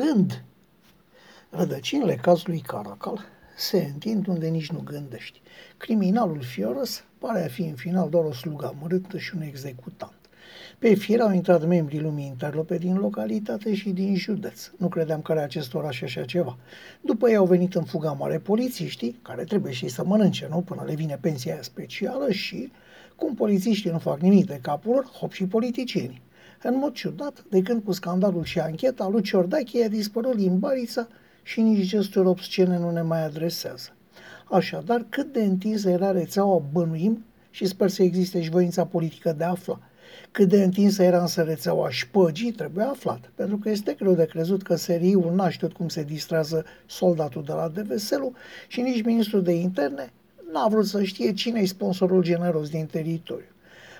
Când? Rădăcinile cazului Caracal se întind unde nici nu gândești. Criminalul Fiorăs pare a fi în final doar o slugă amărâtă și un executant. Pe fir au intrat membrii lumii interlope din localitate și din județ. Nu credeam că are acest oraș așa ceva. După ei au venit în fuga mare polițiștii, care trebuie și să mănânce, nu? Până le vine pensia aia specială și, cum polițiștii nu fac nimic de capul lor, hop și politicienii. În mod ciudat, de când cu scandalul și ancheta, lui Ciordache a dispărut limbarița și nici gesturi obscene nu ne mai adresează. Așadar, cât de întinsă era rețeaua bănuim și sper să existe și voința politică de a afla. Cât de întinsă era însă rețeaua șpăgii trebuie aflat, pentru că este greu de crezut că seriul n-a știut cum se distrează soldatul de la Deveselu și nici ministrul de interne n-a vrut să știe cine e sponsorul generos din teritoriu.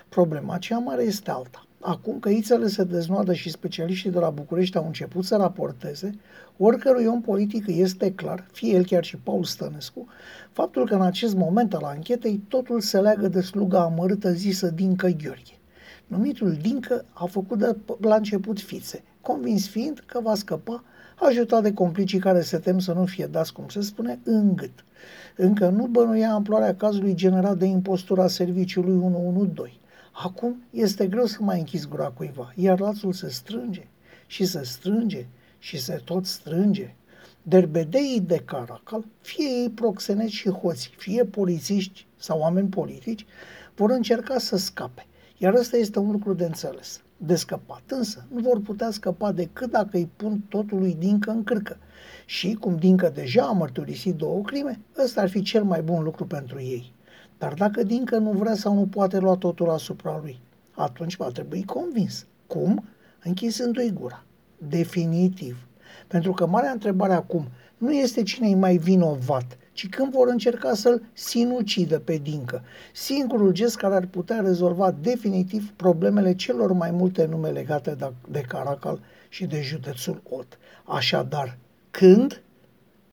Problema cea mare este alta. Acum că ițele se deznoadă și specialiștii de la București au început să raporteze, oricărui om politic este clar, fie el chiar și Paul Stănescu, faptul că în acest moment al anchetei totul se leagă de sluga amărâtă zisă Dincă Gheorghe. Numitul Dincă a făcut de la început fițe, convins fiind că va scăpa, ajutat de complicii care se tem să nu fie dați, cum se spune, în gât. Încă nu bănuia amploarea cazului generat de impostura serviciului 112. Acum este greu să mai închizi gura cuiva, iar lațul se strânge și se strânge și se tot strânge. Derbedeii de Caracal, fie ei proxeneți și hoți, fie polițiști sau oameni politici, vor încerca să scape. Iar ăsta este un lucru de înțeles. De scăpat însă nu vor putea scăpa decât dacă îi pun totul lui Dincă în cârcă. Și, cum Dincă deja a mărturisit două crime, ăsta ar fi cel mai bun lucru pentru ei. Dar dacă Dincă nu vrea sau nu poate lua totul asupra lui, atunci va trebui convins. Cum? Închisându-i gura. Definitiv. Pentru că marea întrebare acum nu este cine e mai vinovat, ci când vor încerca să-l sinucidă pe Dincă. Singurul gest care ar putea rezolva definitiv problemele celor mai multe nume legate de, de Caracal și de județul Ot. Așadar, când